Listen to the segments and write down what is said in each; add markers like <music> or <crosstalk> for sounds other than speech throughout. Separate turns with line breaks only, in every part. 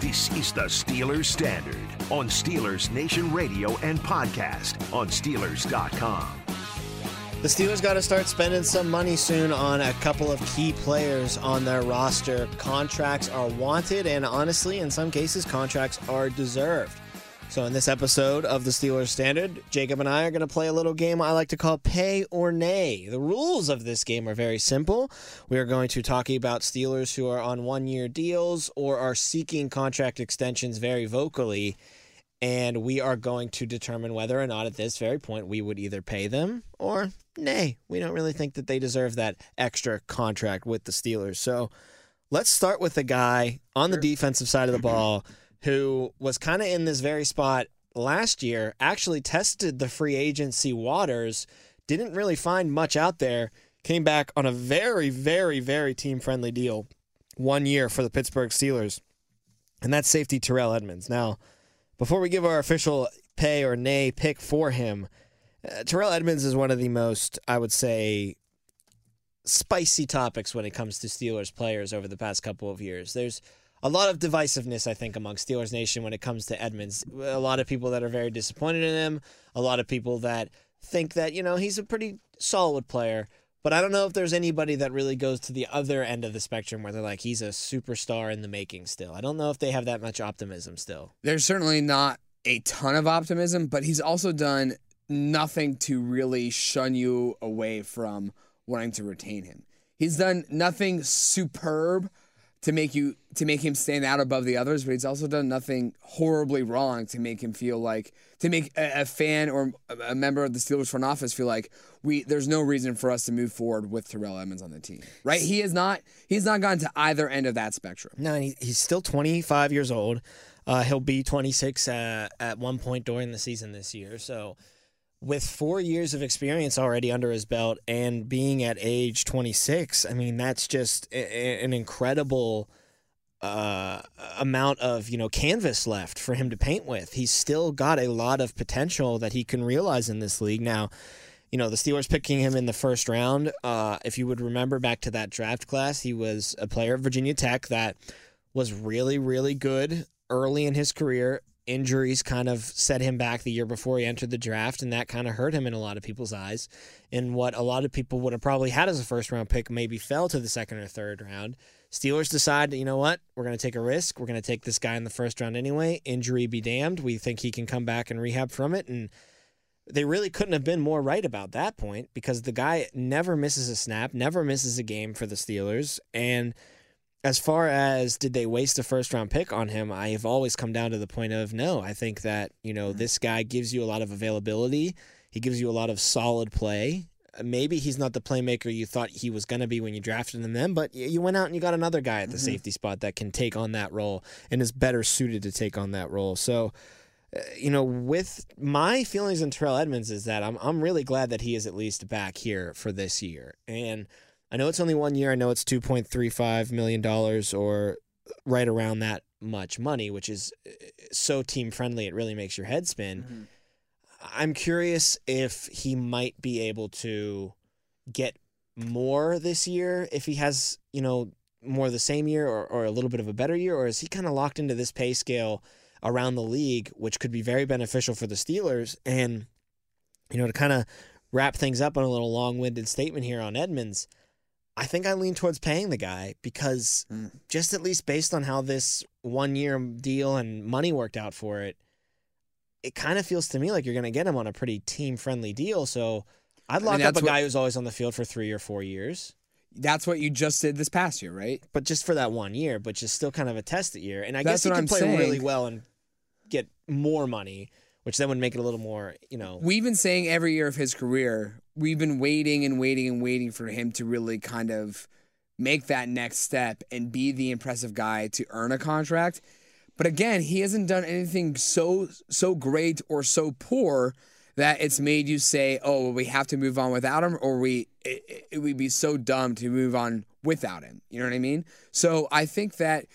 This is the Steelers Standard on Steelers Nation Radio and podcast on Steelers.com.
The Steelers got to start spending some money soon on a couple of key players on their roster. Contracts are wanted, and honestly, in some cases, contracts are deserved. So, in this episode of the Steelers Standard, Jacob and I are going to play a little game I like to call Pay or Nay. The rules of this game are very simple. We are going to talk about Steelers who are on one year deals or are seeking contract extensions very vocally. And we are going to determine whether or not at this very point we would either pay them or nay. We don't really think that they deserve that extra contract with the Steelers. So let's start with the guy on the defensive side of the ball who was kind of in this very spot last year, actually tested the free agency waters, didn't really find much out there, came back on a very, very, very team friendly deal one year for the Pittsburgh Steelers. And that's safety Terrell Edmunds. Now, before we give our official pay or nay pick for him, uh, Terrell Edmunds is one of the most, I would say, spicy topics when it comes to Steelers players over the past couple of years. There's a lot of divisiveness, I think, among Steelers Nation when it comes to Edmunds. A lot of people that are very disappointed in him, a lot of people that think that, you know, he's a pretty solid player. But I don't know if there's anybody that really goes to the other end of the spectrum where they're like, he's a superstar in the making still. I don't know if they have that much optimism still.
There's certainly not a ton of optimism, but he's also done nothing to really shun you away from wanting to retain him. He's done nothing superb to make you to make him stand out above the others, but he's also done nothing horribly wrong to make him feel like to make a, a, fan or a member of the Steelers front office feel like we there's no reason for us to move forward with Terrell Edmunds on the team. Right? He is not he's not gone to either end of that spectrum.
No, he, he's still 25 years old. Uh, he'll be 26 uh, at one point during the season this year. So with four years of experience already under his belt and being at age 26, I mean, that's just a, an incredible uh, amount of you know canvas left for him to paint with. He's still got a lot of potential that he can realize in this league. Now, you know the Steelers picking him in the first round. Uh, if you would remember back to that draft class, he was a player of Virginia Tech that was really really good early in his career injuries kind of set him back the year before he entered the draft, and that kind of hurt him in a lot of people's eyes. And what a lot of people would have probably had as a first round pick maybe fell to the second or third round. Steelers decide, you know what, we're going to take a risk. We're going to take this guy in the first round anyway. Injury be damned. We think he can come back and rehab from it. And they really couldn't have been more right about that point because the guy never misses a snap, never misses a game for the Steelers. And as far as did they waste a first round pick on him, I have always come down to the point of no. I think that, you know, mm-hmm. this guy gives you a lot of availability. He gives you a lot of solid play. Maybe he's not the playmaker you thought he was going to be when you drafted him then, but you went out and you got another guy at the mm-hmm. safety spot that can take on that role and is better suited to take on that role. So, uh, you know, with my feelings on Terrell Edmunds is that I'm I'm really glad that he is at least back here for this year. And I know it's only one year. I know it's two point three five million dollars or right around that much money, which is uh, so team friendly. It really makes your head spin. Mm-hmm. I'm curious if he might be able to get more this year if he has, you know, more the same year or, or a little bit of a better year, or is he kind of locked into this pay scale around the league, which could be very beneficial for the Steelers? And, you know, to kind of wrap things up on a little long winded statement here on Edmunds, I think I lean towards paying the guy because
Mm.
just at least based on how this one year deal and money worked out for it, it kind of feels to me like you're going to get him on a pretty team friendly deal. So I'd
mean,
lock up
that's
a
what-
guy who's always on the field for three or four years,
That's what you just did this past year, right?
but just for that one year, but just still kind of a tested year. And I
That's
guess he
what
can
I'm
play
saying.
really well and get more money, which then would make it a little more, you know.
We've been saying every year of his career, we've been waiting and waiting and waiting for him to really kind of make that next step and be the impressive guy to earn a contract. But again, he hasn't done anything so so great or so poor that it's made you say, "Oh, well, we have to move on without him," or we it, it would be so dumb to move on without him. You know what I mean? So I think that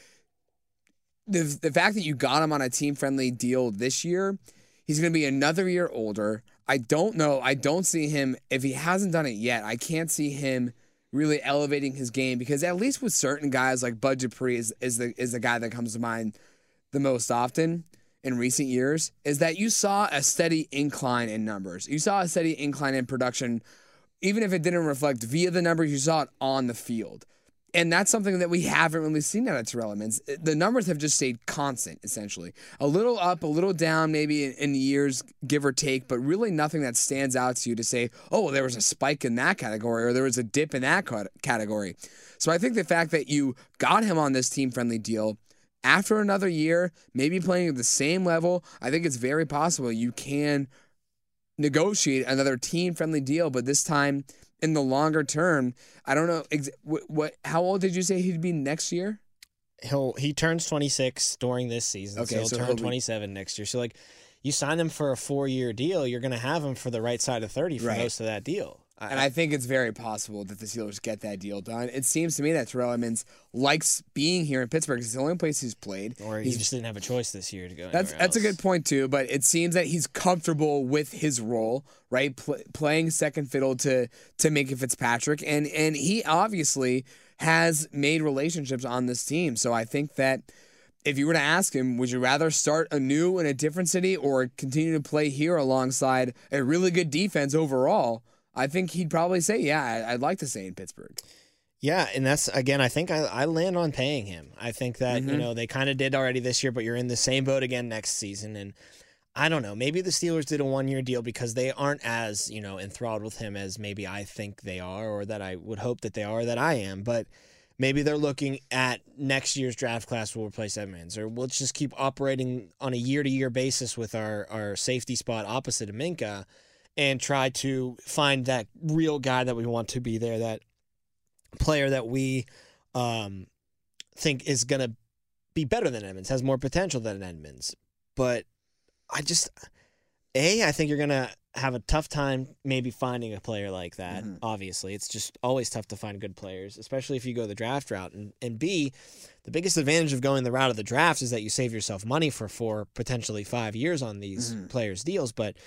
the the fact that you got him on a team friendly deal this year, he's going to be another year older. I don't know. I don't see him if he hasn't done it yet. I can't see him really elevating his game because at least with certain guys like Bud Dupree is, is the is the guy that comes to mind the most often in recent years is that you saw a steady incline in numbers. You saw a steady incline in production, even if it didn't reflect via the numbers, you saw it on the field. And that's something that we haven't really seen out of Terrell Edmunds. Uh, the numbers have just stayed constant, essentially. A little up, a little down, maybe in, in years, give or take, but really nothing that stands out to you to say, oh, well, there was a spike in that category or there was a dip in that category. So I think the fact that you got him on this team friendly deal after another year, maybe playing at the same level, I think it's very possible you can negotiate another team friendly deal, but this time in the longer term, I don't know ex- what, what how old did you say he'd be next year?
he'll he turns 26 during this season
Okay,
so he'll
so
turn
he'll be-
27 next year so like you sign him for a four year deal you're going to have him for the right side of 30 for
Right.
most of that deal
And I think it's very possible that the Steelers get that deal done. It seems to me that Terrell Edmunds likes being here in Pittsburgh. It's the only place he's played.
or he
He's
just didn't have a choice this year to go
That's that's a good point too, but it seems that he's comfortable with his role, right? Pl- playing second fiddle to to Minkah Fitzpatrick, and and he obviously has made relationships on this team. So I think that if you were to ask him, would you rather start anew in a different city or continue to play here alongside a really good defense overall? I think he'd probably say, yeah, I'd like to stay in Pittsburgh.
Yeah, and that's again. I think I, I land on paying him. I think that
Mm-hmm.
you know they kind of did already this year, but you're in the same boat again next season. And I don't know. Maybe the Steelers did a one year deal because they aren't as you know enthralled with him as maybe I think they are, or that I would hope that they are, that I am. But maybe they're looking at next year's draft class will replace Edmunds, or we'll just keep operating on a year to year basis with our our safety spot opposite of Minkah, and try to find that real guy that we want to be there. That player that we um, think is going to be better than Edmunds, has more potential than Edmunds. But I just, A, I think you're going to have a tough time maybe finding a player like that.
Mhm.
Obviously, it's just always tough to find good players, especially if you go the draft route. And, and B, the biggest advantage of going the route of the draft is that you save yourself money for four, potentially five years on these
Mhm.
players' deals. But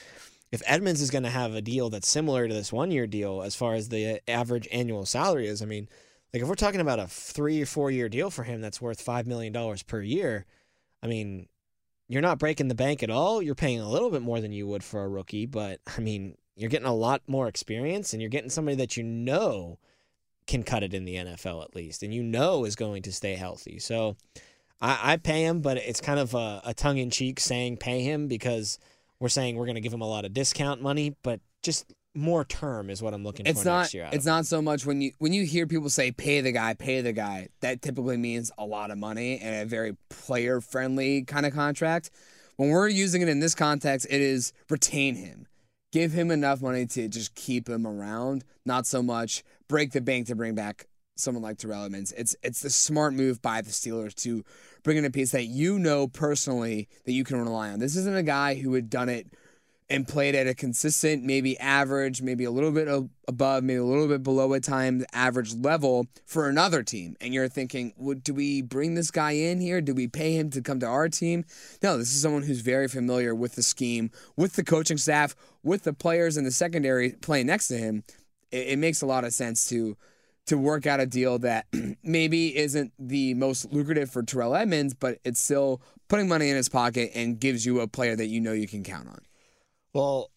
if Edmunds is going to have a deal that's similar to this one year deal as far as the average annual salary is, I mean, like if we're talking about a three or four year deal for him that's worth five million dollars per year, I mean, you're not breaking the bank at all. You're paying a little bit more than you would for a rookie, but I mean, you're getting a lot more experience and you're getting somebody that you know can cut it in the NFL at least, and you know is going to stay healthy. So I, I pay him, but it's kind of a, a tongue in cheek saying pay him because we're saying we're going to give him a lot of discount money, but just more term is what I'm looking
It's
for
not.
next year.
It's not so much when you when you hear people say pay the guy, pay the guy. That typically means a lot of money and a very player friendly kind of contract. When we're using it in this context, it is retain him, give him enough money to just keep him around. Not so much break the bank to bring back someone like Terrell Edmunds. It's it's the smart move by the Steelers to bring in a piece that you know personally that you can rely on. This isn't a guy who had done it and played at a consistent, maybe average, maybe a little bit above, maybe a little bit below at times average level for another team. And you're thinking, well, do we bring this guy in here? Do we pay him to come to our team? No, this is someone who's very familiar with the scheme, with the coaching staff, with the players in the secondary playing next to him. It, it makes a lot of sense to to work out a deal that <clears throat> maybe isn't the most lucrative for Terrell Edmunds, but it's still putting money in his pocket and gives you a player that you know you can count on.
Well,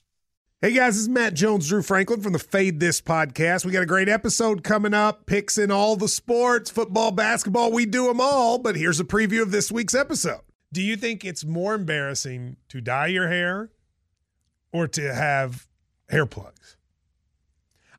Hey guys, this is Matt Jones, Drew Franklin from the Fade This podcast. We got a great episode coming up, picks in all the sports, football, basketball, we do them all. But here's a preview of this week's episode. Do you think it's more embarrassing to dye your hair or to have hair plugs?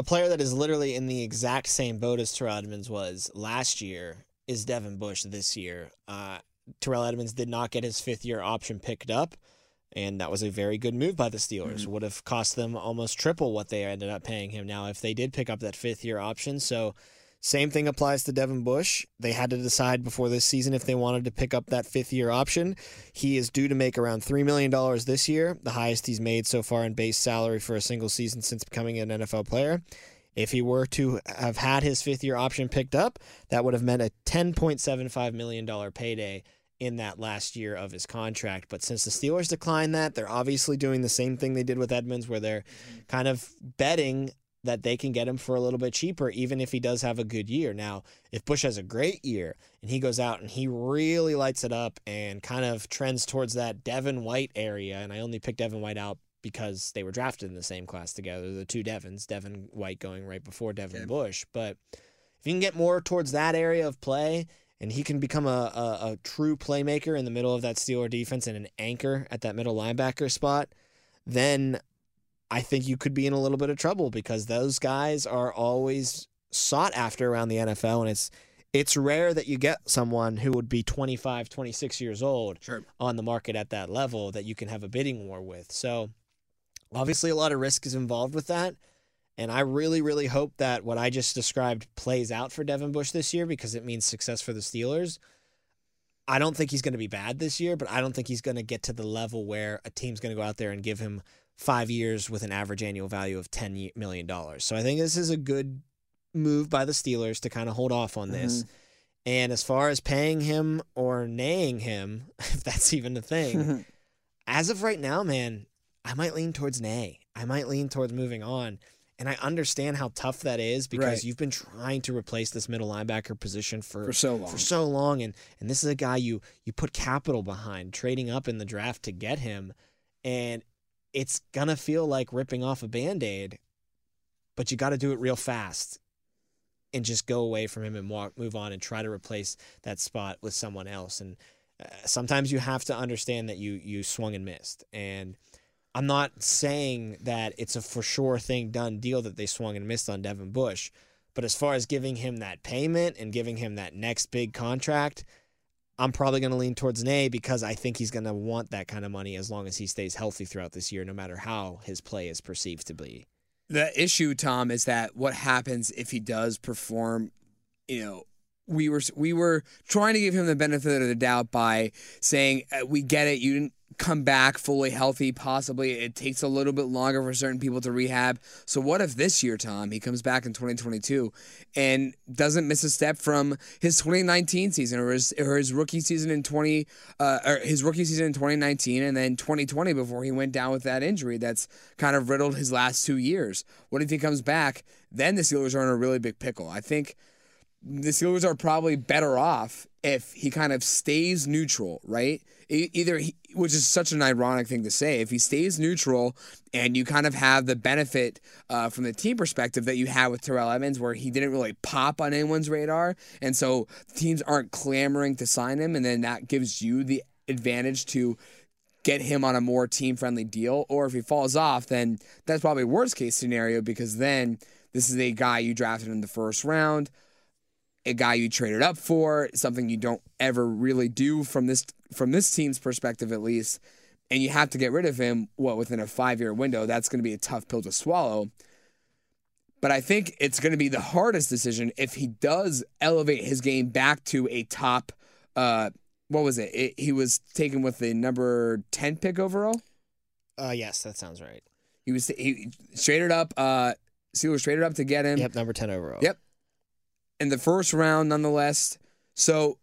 A player that is literally in the exact same boat as Terrell Edmunds was last year is Devin Bush this year. Uh, Terrell Edmunds did not get his fifth year option picked up, and that was a very good move by the Steelers. Would have cost them almost triple what they ended up paying him now if they did pick up that fifth year option. So, same thing applies to Devin Bush. They had to decide before this season if they wanted to pick up that fifth year option. He is due to make around $3 million this year, the highest he's made so far in base salary for a single season since becoming an NFL player. If he were to have had his fifth year option picked up, that would have meant a $10.75 million payday in that last year of his contract. But since the Steelers declined that, they're obviously doing the same thing they did with Edmunds, where they're kind of betting that they can get him for a little bit cheaper, even if he does have a good year. Now, if Bush has a great year and he goes out and he really lights it up and kind of trends towards that Devin White area, and I only picked Devin White out because they were drafted in the same class together, the two Devons, Devin White going right before Devin Bush. But if you can get more towards that area of play and he can become a, a, a true playmaker in the middle of that Steeler defense and an anchor at that middle linebacker spot, then I think you could be in a little bit of trouble because those guys are always sought after around the NFL and it's it's rare that you get someone who would be 25, 26 years old
Sure.
on the market at that level that you can have a bidding war with. So obviously a lot of risk is involved with that. And I really, really hope that what I just described plays out for Devin Bush this year because it means success for the Steelers. I don't think he's going to be bad this year, but I don't think he's going to get to the level where a team's going to go out there and give him five years with an average annual value of $10 million. So I think this is a good move by the Steelers to kind of hold off on this. Mm-hmm. And as far as paying him or naying him, <laughs> if that's even a thing, <laughs> as of right now, man, I might lean towards nay. I might lean towards moving on. And I understand how tough that is because
Right.
you've been trying to replace this middle linebacker position for,
For so long.
For so long. And and this is a guy you you put capital behind, trading up in the draft to get him. And it's gonna feel like ripping off a band-aid, but you gotta do it real fast and just go away from him and walk move on and try to replace that spot with someone else. And uh, sometimes you have to understand that you you swung and missed. And I'm not saying that it's a for sure thing done deal that they swung and missed on Devin Bush, but as far as giving him that payment and giving him that next big contract, I'm probably going to lean towards Nay because I think he's going to want that kind of money as long as he stays healthy throughout this year, no matter how his play is perceived to be.
The issue, Tom, is that what happens if he does perform, you know, we were we were trying to give him the benefit of the doubt by saying uh, we get it, you didn't come back fully healthy. Possibly it takes a little bit longer for certain people to rehab. So what if this year, Tom, he comes back in 2022 and doesn't miss a step from his 2019 season or his or his rookie season in 20 uh, or his rookie season in 2019 and then 2020 before he went down with that injury that's kind of riddled his last two years. What if he comes back? Then the Steelers are in a really big pickle. I think the Steelers are probably better off if he kind of stays neutral, right? Either, he, which is such an ironic thing to say, if he stays neutral and you kind of have the benefit uh, from the team perspective that you had with Terrell Evans, where he didn't really pop on anyone's radar, and so teams aren't clamoring to sign him, and then that gives you the advantage to get him on a more team friendly deal. Or if he falls off, then that's probably worst case scenario because then this is a guy you drafted in the first round, a guy you traded up for, something you don't ever really do from this from this team's perspective at least. And you have to get rid of him, what, within a five year window. That's going to be a tough pill to swallow. But I think it's going to be the hardest decision if he does elevate his game back to a top. Uh, what was it? it? He was taken with the number ten pick overall.
Uh, yes, that sounds right.
He was he traded up. Uh, Steelers traded up to get him.
Yep, number ten overall.
Yep. In the first round, nonetheless. So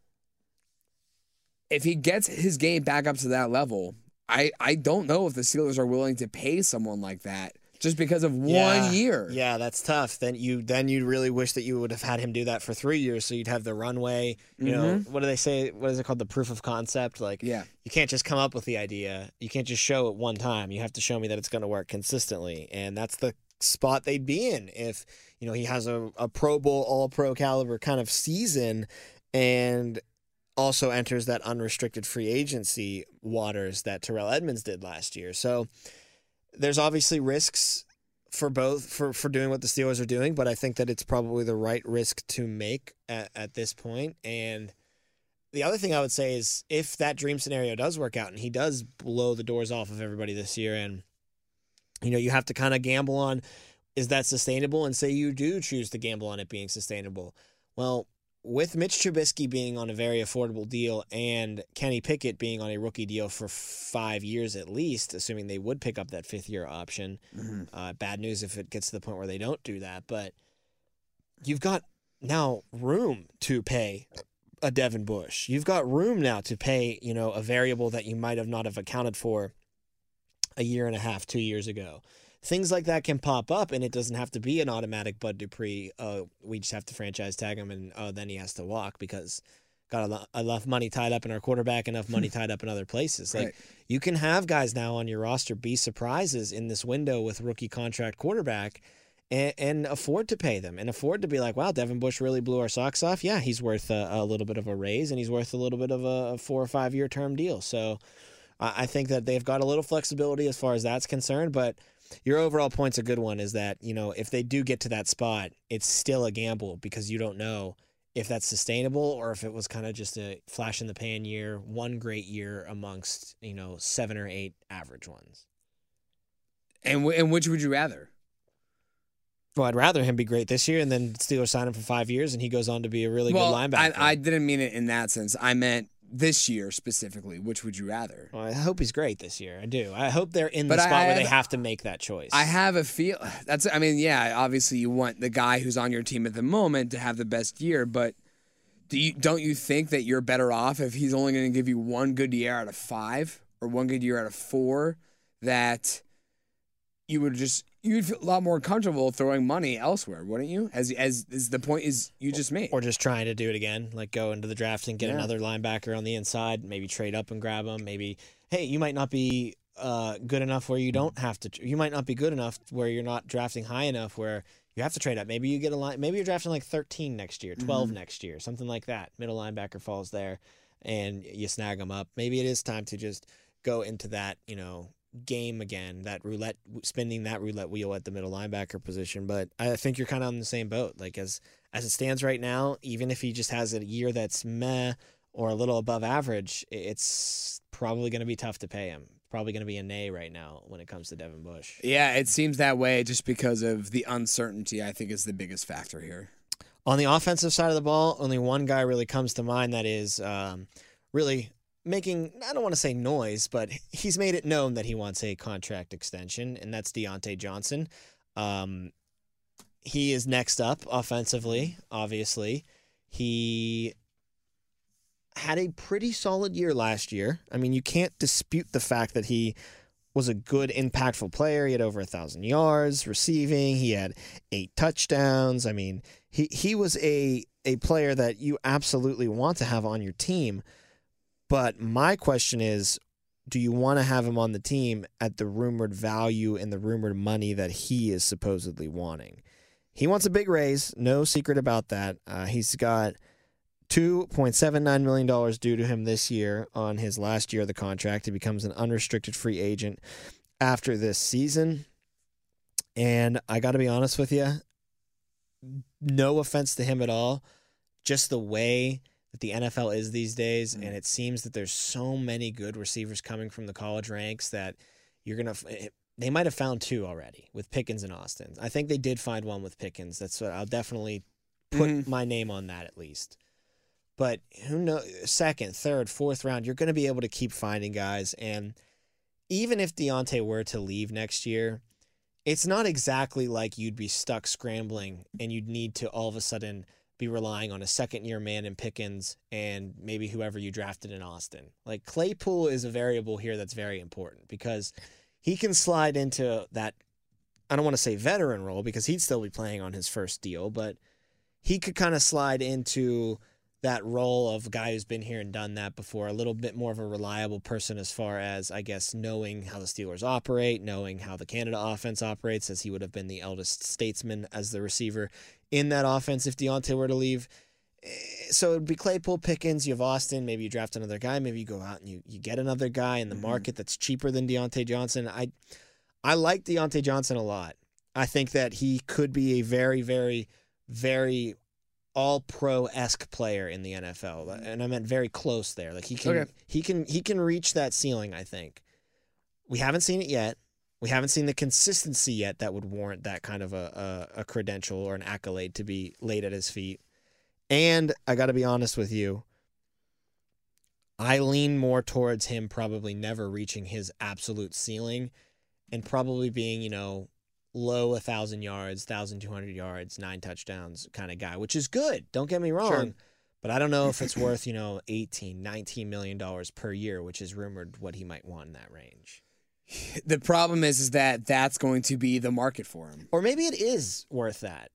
if he gets his game back up to that level, I I don't know if the Steelers are willing to pay someone like that just because of
Yeah.
one year.
Yeah, that's tough. Then you then you really wish that you would have had him do that for three years, so you'd have the runway. You know, mm-hmm. what do they say? What is it called? The proof of concept. Like,
Yeah.
you can't just come up with the idea. You can't just show it one time. You have to show me that it's going to work consistently, and that's the spot they'd be in if you know he has a, a Pro Bowl, All Pro caliber kind of season, and also enters that unrestricted free agency waters that Terrell Edmunds did last year. So there's obviously risks for both for for doing what the Steelers are doing, but I think that it's probably the right risk to make at, at this point. And the other thing I would say is if that dream scenario does work out and he does blow the doors off of everybody this year and you know, you have to kind of gamble on is that sustainable and say you do choose to gamble on it being sustainable. Well, with Mitch Trubisky being on a very affordable deal and Kenny Pickett being on a rookie deal for five years at least, assuming they would pick up that fifth year option. Uh, bad news if it gets to the point where they don't do that, but you've got now room to pay a Devin Bush. You've got room now to pay, you know, a variable that you might have not have accounted for a year and a half, two years ago. Things like that can pop up, and it doesn't have to be an automatic Bud Dupree. Uh, we just have to franchise tag him, and oh, then he has to walk because got a lo- enough money tied up in our quarterback, enough money tied up in other places. Like
Right.
you can have guys now on your roster be surprises in this window with rookie contract quarterback. And, and afford to pay them and afford to be like, wow, Devin Bush really blew our socks off. Yeah, he's worth a, a little bit of a raise and he's worth a little bit of a, a four or five year term deal. So I think that they've got a little flexibility as far as that's concerned. But your overall point's a good one is that, you know, if they do get to that spot, it's still a gamble because you don't know if that's sustainable or if it was kind of just a flash in the pan year, one great year amongst, you know, seven or eight average ones.
And w- and which would you rather?
Well, I'd rather him be great this year and then Steelers sign him for five years and he goes on to be a really
well,
good linebacker.
I, I didn't mean it in that sense. I meant this year specifically. Which would you rather?
Well, I hope he's great this year. I do. I hope they're in
But
the spot where they
have-
have to make that choice.
I have a feel that's I mean, yeah, obviously you want the guy who's on your team at the moment to have the best year, but do you don't you think that you're better off if he's only going to give you one good year out of 5 or one good year out of 4 that you would just you'd feel a lot more comfortable throwing money elsewhere, wouldn't you? As as is the point is you just made.
or just trying to do it again, like go into the draft and get
Yeah.
another linebacker on the inside, maybe trade up and grab him. Maybe, hey, you might not be uh, good enough where you don't have to. You might not be good enough where you're not drafting high enough where you have to trade up. Maybe you get a line. Maybe you're drafting like 13 next year, 12 next year, something like that. Middle linebacker falls there, and you snag them up. Maybe it is time to just go into that, you know, game again, that roulette, spinning that roulette wheel at the middle linebacker position. But I think you're kind of on the same boat. Like as as it stands right now, even if he just has a year that's meh or a little above average, it's probably going to be tough to pay him. Probably going to be a nay right now when it comes to Devin Bush.
Yeah, it seems that way just because of the uncertainty I think is the biggest factor here.
On the offensive side of the ball, only one guy really comes to mind that is um, really making, I don't want to say noise, but he's made it known that he wants a contract extension, and that's Diontae Johnson. Um, he is next up offensively, obviously. He had a pretty solid year last year. I mean, you can't dispute the fact that he was a good, impactful player. He had over a thousand yards receiving. He had eight touchdowns. I mean, he he was a a player that you absolutely want to have on your team. But my question is, do you want to have him on the team at the rumored value and the rumored money that he is supposedly wanting? He wants a big raise, no secret about that. Uh, he's got $2.79 million due to him this year on his last year of the contract. He becomes an unrestricted free agent after this season. And I got to be honest with you, no offense to him at all, just the way that the NFL is these days, and it seems that there's so many good receivers coming from the college ranks that you're gonna. They might have found two already with Pickens and Austin. I think they did find one with Pickens. That's what I'll definitely put
Mhm.
my name on that at least. But who knows? Second, third, fourth round, you're going to be able to keep finding guys. And even if Diontae were to leave next year, it's not exactly like you'd be stuck scrambling and you'd need to all of a sudden be relying on a second year man in Pickens and maybe whoever you drafted in Austin. Like Claypool is a variable here that's very important because he can slide into that I don't want to say veteran role because he'd still be playing on his first deal, but he could kind of slide into that role of a guy who's been here and done that before, a little bit more of a reliable person as far as, I guess, knowing how the Steelers operate, knowing how the Canada offense operates, as he would have been the eldest statesman as the receiver in that offense if Diontae were to leave. Eh, So it'd be Claypool Pickens, you have Austin, maybe you draft another guy, maybe you go out and you, you get another guy in the market that's cheaper than Diontae Johnson. I I like Diontae Johnson a lot. I think that he could be a very, very, very all pro esque player in the NFL. And I meant very close there. Like he can
Okay.
he can he can reach that ceiling, I think. We haven't seen it yet. We haven't seen the consistency yet that would warrant that kind of a, a, a credential or an accolade to be laid at his feet. And I got to be honest with you, I lean more towards him probably never reaching his absolute ceiling and probably being, you know, low 1,000 yards, 1,200 yards, nine touchdowns kind of guy, which is good. Don't get me wrong.
Sure.
But I don't know if it's <laughs> worth, you know, 18, 19 million dollars per year, which is rumored what he might want in that range. <laughs>
The problem is, is that that's going to be the market for him.
Or maybe it is worth that.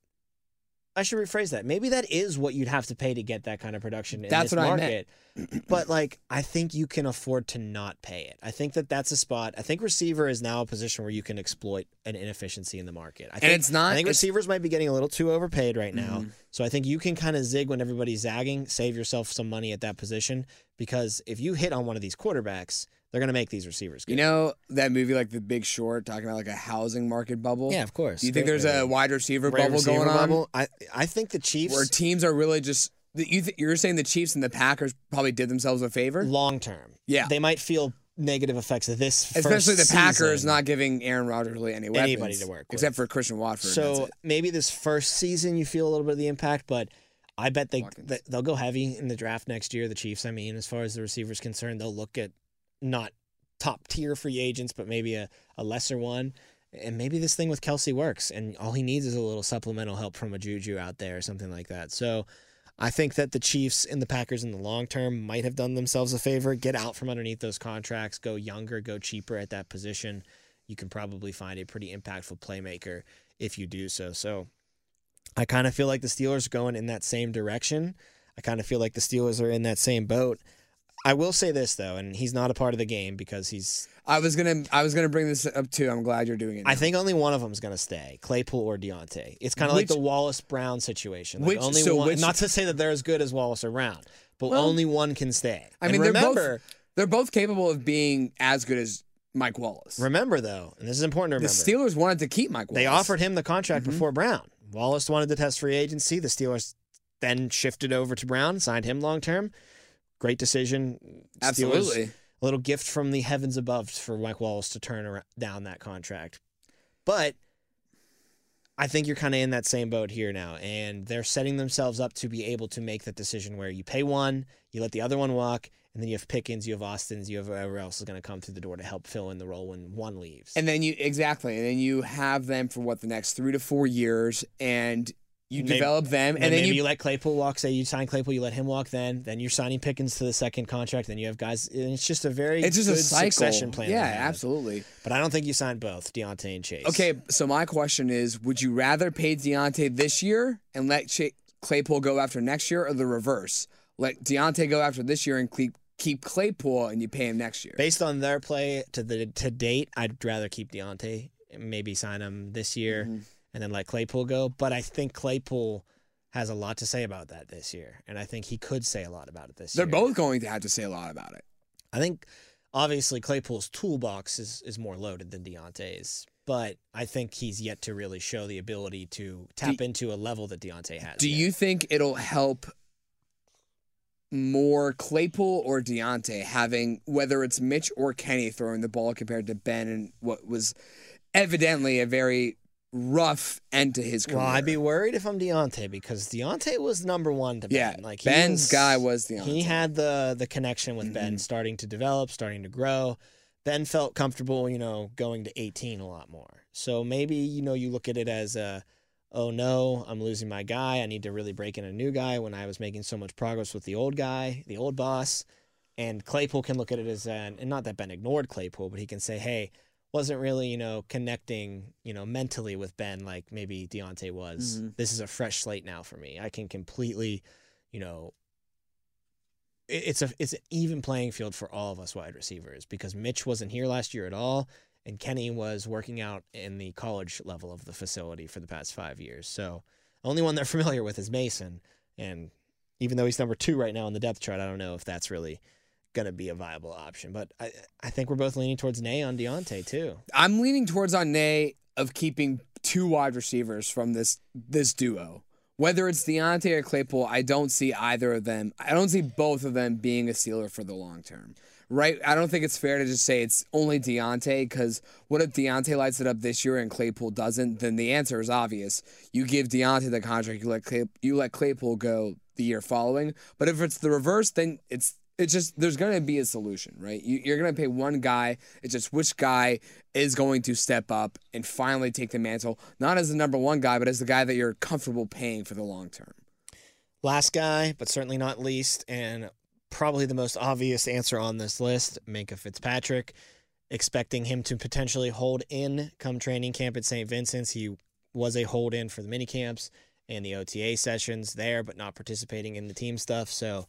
I should rephrase that. Maybe that is what you'd have to pay to get that kind of production in
That's
this
what I
market.
meant. <clears throat>
but like, I think you can afford to not pay it. I think that that's a spot. I think receiver is now a position where you can exploit an inefficiency in the market. I think,
it's not-
I think receivers might be getting a little too overpaid right now.
Mm-hmm.
So I think you can kind of zig when everybody's zagging, save yourself some money at that position because if you hit on one of these quarterbacks, they're going to make these receivers. Good.
You know that movie, like The Big Short, talking about like a housing market bubble.
Yeah, of course.
Do you think there's a wide receiver bubble
receiver
going on?
bubble. I I think the Chiefs
where teams are really just you th- you're saying the Chiefs and the Packers probably did themselves a favor,
long term.
Yeah.
they might feel negative effects of this,
especially the Packers
season.
not giving Aaron Rodgers really any weapons,
Anybody to work with.
except for Christian Watford.
So maybe this first season you feel a little bit of the impact, but I bet they
Watkins.
they'll go heavy in the draft next year. The Chiefs, I mean, as far as the receivers concerned, they'll look at not top tier free agents, but maybe a, a lesser one. And maybe this thing with Kelce works, and all he needs is a little supplemental help from a Juju out there or something like that. So I think that the Chiefs and the Packers in the long term might have done themselves a favor. Get out from underneath those contracts, go younger, go cheaper at that position. You can probably find a pretty impactful playmaker if you do so. So I kind of feel like the Steelers are going in that same direction. I kind of feel like the Steelers are in that same boat. I will say this though, and he's not a part of the game because he's.
I was gonna I was gonna bring this up too. I'm glad you're doing it.
I think only one of them is going to stay, Claypool or Diontae. It's kind of like the Wallace Brown situation. Like
which-
only
so
one,
which-
not to say that they're as good as Wallace or Brown, but
Well,
only one can stay.
I
And
mean, they're
remember,
both they're both capable of being as good as Mike Wallace.
remember though, and this is important to remember. the.
Steelers wanted to keep Mike Wallace.
They offered him the contract
Mm-hmm.
before Brown. Wallace wanted to test free agency. The Steelers then shifted over to Brown, signed him long term. Great decision. Steelers-
absolutely.
a little gift from the heavens above for Mike Wallace to turn around, down that contract. But I think you're kind of in that same boat here now, and they're setting themselves up to be able to make that decision where you pay one, you let the other one walk, and then you have Pickens, you have Austin's, you have whoever else is going to come through the door to help fill in the role when one leaves.
And then you exactly, and then you have them for what the next three to four years, and you
Maybe-
develop them,
And
and, then you,
you, let Claypool walk. Say you sign Claypool, you let him walk. Then, then you're signing Pickens to the second contract. Then you have guys. And it's just a very
it's just a
succession plan.
Yeah, absolutely.
But I don't think you signed both Diontae and Chase.
Okay, so my question is: Would you rather pay Diontae this year and let Ch- Claypool go after next year, or the reverse? Let Diontae go after this year and keep keep Claypool, and you pay him next year.
Based on their play to the to date, I'd rather keep Diontae. and Maybe sign him this year
Mm-hmm.
And then let Claypool go. But I think Claypool has a lot to say about that this year, and I think he could say a lot about it this year.
They're both going to have to say a lot about it.
I think obviously Claypool's toolbox is is more loaded than Diontae's, but I think he's yet to really show the ability to tap into a level that Diontae has.
Do
yet.
you think it'll help more Claypool or Diontae having whether it's Mitch or Kenny throwing the ball compared to Ben and what was evidently a very rough end to his career?
Well, I'd be worried if I'm Diontae because Diontae was number one to
Yeah,
Ben. Like
Ben's
was-
guy was Diontae.
He had the the connection with Ben
Mhm.
starting to develop, starting to grow. Ben felt comfortable, you know, going to 18 a lot more. So maybe you know you look at it as a, oh no, I'm losing my guy. I need to really break in a new guy when I was making so much progress with the old guy, the old boss. And Claypool can look at it as an, and not that Ben ignored Claypool, but he can say, hey, wasn't really, you know, connecting, you know, mentally with Ben like maybe Diontae was.
Mhm.
This is a fresh slate now for me. I can completely, you know, it- it's a it's an even playing field for all of us wide receivers because Mitch wasn't here last year at all, and Kenny was working out in the college level of the facility for the past five years. So the only one they're <laughs> familiar with is Mason, and even though he's number two right now on the depth chart, I don't know if that's really going to be a viable option. But I I think we're both leaning towards Nay on Diontae too.
I'm leaning towards on Nay of keeping two wide receivers from this this duo. Whether it's Diontae or Claypool, I don't see either of them. I don't see both of them being a sealer for the long term. Right? I don't think it's fair to just say it's only Diontae because what if Diontae lights it up this year and Claypool doesn't? Then the answer is obvious. You give Diontae the contract, you let Clay, you let Claypool go the year following. But if it's the reverse, then it's it's just there's going to be a solution, right? You, you're going to pay one guy. It's just which guy is going to step up and finally take the mantle, not as the number one guy, but as the guy that you're comfortable paying for the long term.
Last guy, but certainly not least, and probably the most obvious answer on this list, Minkah Fitzpatrick. Expecting him to potentially hold in come training camp at St. Vincent's. He was a hold in for the mini camps and the OTA sessions there, but not participating in the team stuff. So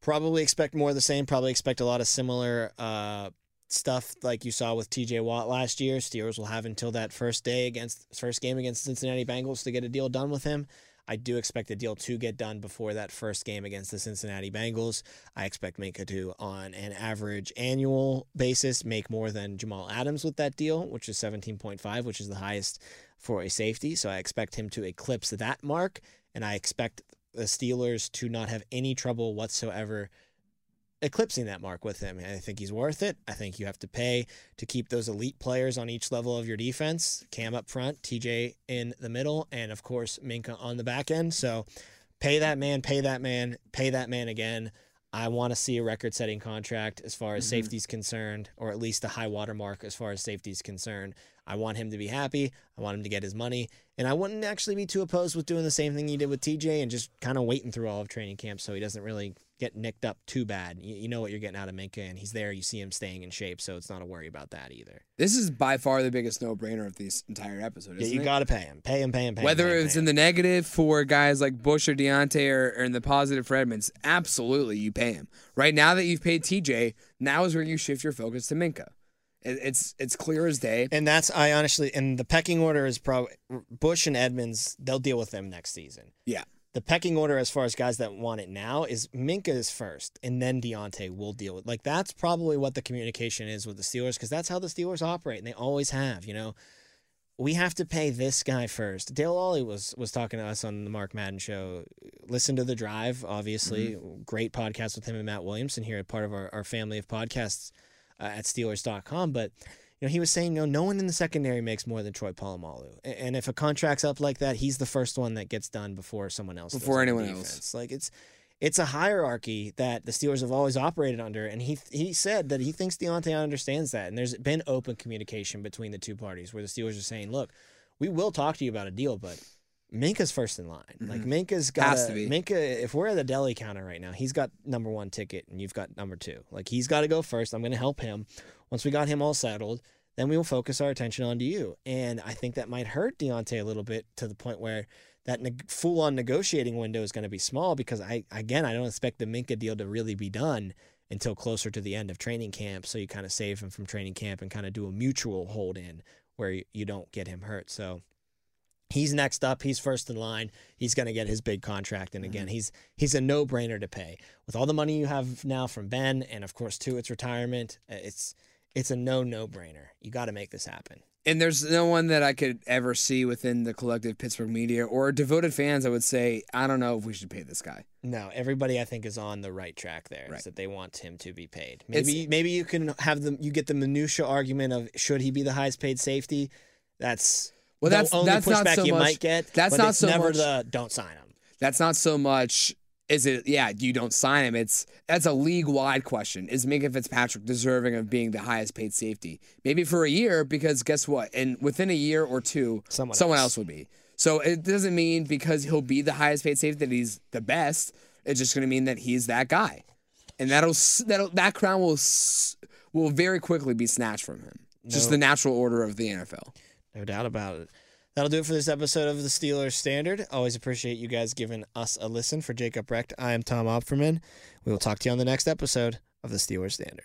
probably expect more of the same. Probably expect a lot of similar uh, stuff like you saw with TJ Watt last year. Steelers will have until that first day against first game against Cincinnati Bengals to get a deal done with him. I do expect the deal to get done before that first game against the Cincinnati Bengals. I expect Minkah to, on an average annual basis, make more than Jamal Adams with that deal, which is 17.5, which is the highest for a safety. So I expect him to eclipse that mark, and I expect the Steelers to not have any trouble whatsoever eclipsing that mark with him. I think he's worth it. I think you have to pay to keep those elite players on each level of your defense. Cam up front, TJ in the middle, and of course Minkah on the back end. So pay that man, pay that man, pay that man again. I want to see a record setting contract as far as
Mhm.
safety's concerned, or at least a high water mark as far as safety's concerned. I want him to be happy. I want him to get his money. And I wouldn't actually be too opposed with doing the same thing he did with TJ and just kind of waiting through all of training camp so he doesn't really get nicked up too bad. You, you know what you're getting out of Minkah, and he's there. You see him staying in shape, so it's not a worry about that either.
This is by far the biggest no brainer of this entire episode.
Yeah, you got to pay him. Pay him, pay him, pay him.
Whether
him,
it's
pay
in
him.
the negative for guys like Bush or Diontae or, or in the positive for Edmunds, absolutely you pay him. Right now that you've paid TJ, now is where you shift your focus to Minkah. It, it's it's clear as day.
And that's I honestly and the pecking order is probably Bush and Edmunds. They'll deal with them next season.
Yeah.
The pecking order as far as guys that want it now is Minkah is first, and then Diontae will deal with. Like that's probably what the communication is with the Steelers because that's how the Steelers operate, and they always have. You know, we have to pay this guy first. Dale Lolley was was talking to us on the Mark Madden show. Listen to the drive, obviously, great podcast with him and Matt Williamson here, at part of our, our family of podcasts uh, at Steelers.com. But you know, he was saying, no, no one in the secondary makes more than Troy Polamalu. And if a contract's up like that, he's the first one that gets done before someone else.
Before anyone else.
Like it's it's a hierarchy that the Steelers have always operated under, and he he said that he thinks Diontae understands that, and there's been open communication between the two parties where the Steelers are saying, look, we will talk to you about a deal, but. Minkah's first in line. Like Minkah's got
Mm-hmm. To be.
Minkah. If we're at the deli counter right now, he's got number one ticket, and you've got number two. Like he's got to go first. I'm going to help him. Once we got him all settled, then we will focus our attention onto you. And I think that might hurt Diontae a little bit to the point where that neg- full-on negotiating window is going to be small because I again I don't expect the Minkah deal to really be done until closer to the end of training camp. So you kind of save him from training camp and kind of do a mutual hold in where you, you don't get him hurt. So He's next up. He's first in line. He's going to get his big contract, and again, mm-hmm. he's he's a no brainer to pay with all the money you have now from Ben, and of course, too, it's retirement. It's it's a no no brainer. You got to make this happen.
And there's no one that I could ever see within the collective Pittsburgh media or devoted fans. I would say, I don't know if we should pay this guy.
No, everybody I think is on the right track there. Is
Right.
that they want him to be paid.
It's-
Maybe maybe you can have them. You get the minutia argument of should he be the highest paid safety? That's
Well,
the
that's-
only
that's not
pushback
so
you
much-
might get.
that's not so
never
much-
the don't sign him.
That's not so much. Is it? Yeah, you don't sign him. It's that's a league wide question. Is Minkah Fitzpatrick deserving of being the highest paid safety? Maybe for a year, because guess what? And within a year or two,
Someone
someone
else.
else would be. So it doesn't mean because he'll be the highest paid safety that he's the best. It's just going to mean that he's that guy, and that'll that'll that crown will will very quickly be snatched from him. Just the natural order of the NFL.
No doubt about it. That'll do it for this episode of the Steelers Standard. Always appreciate you guys giving us a listen. For Jacob Recht, I am Tom Opferman. We will talk to you on the next episode of the Steelers Standard.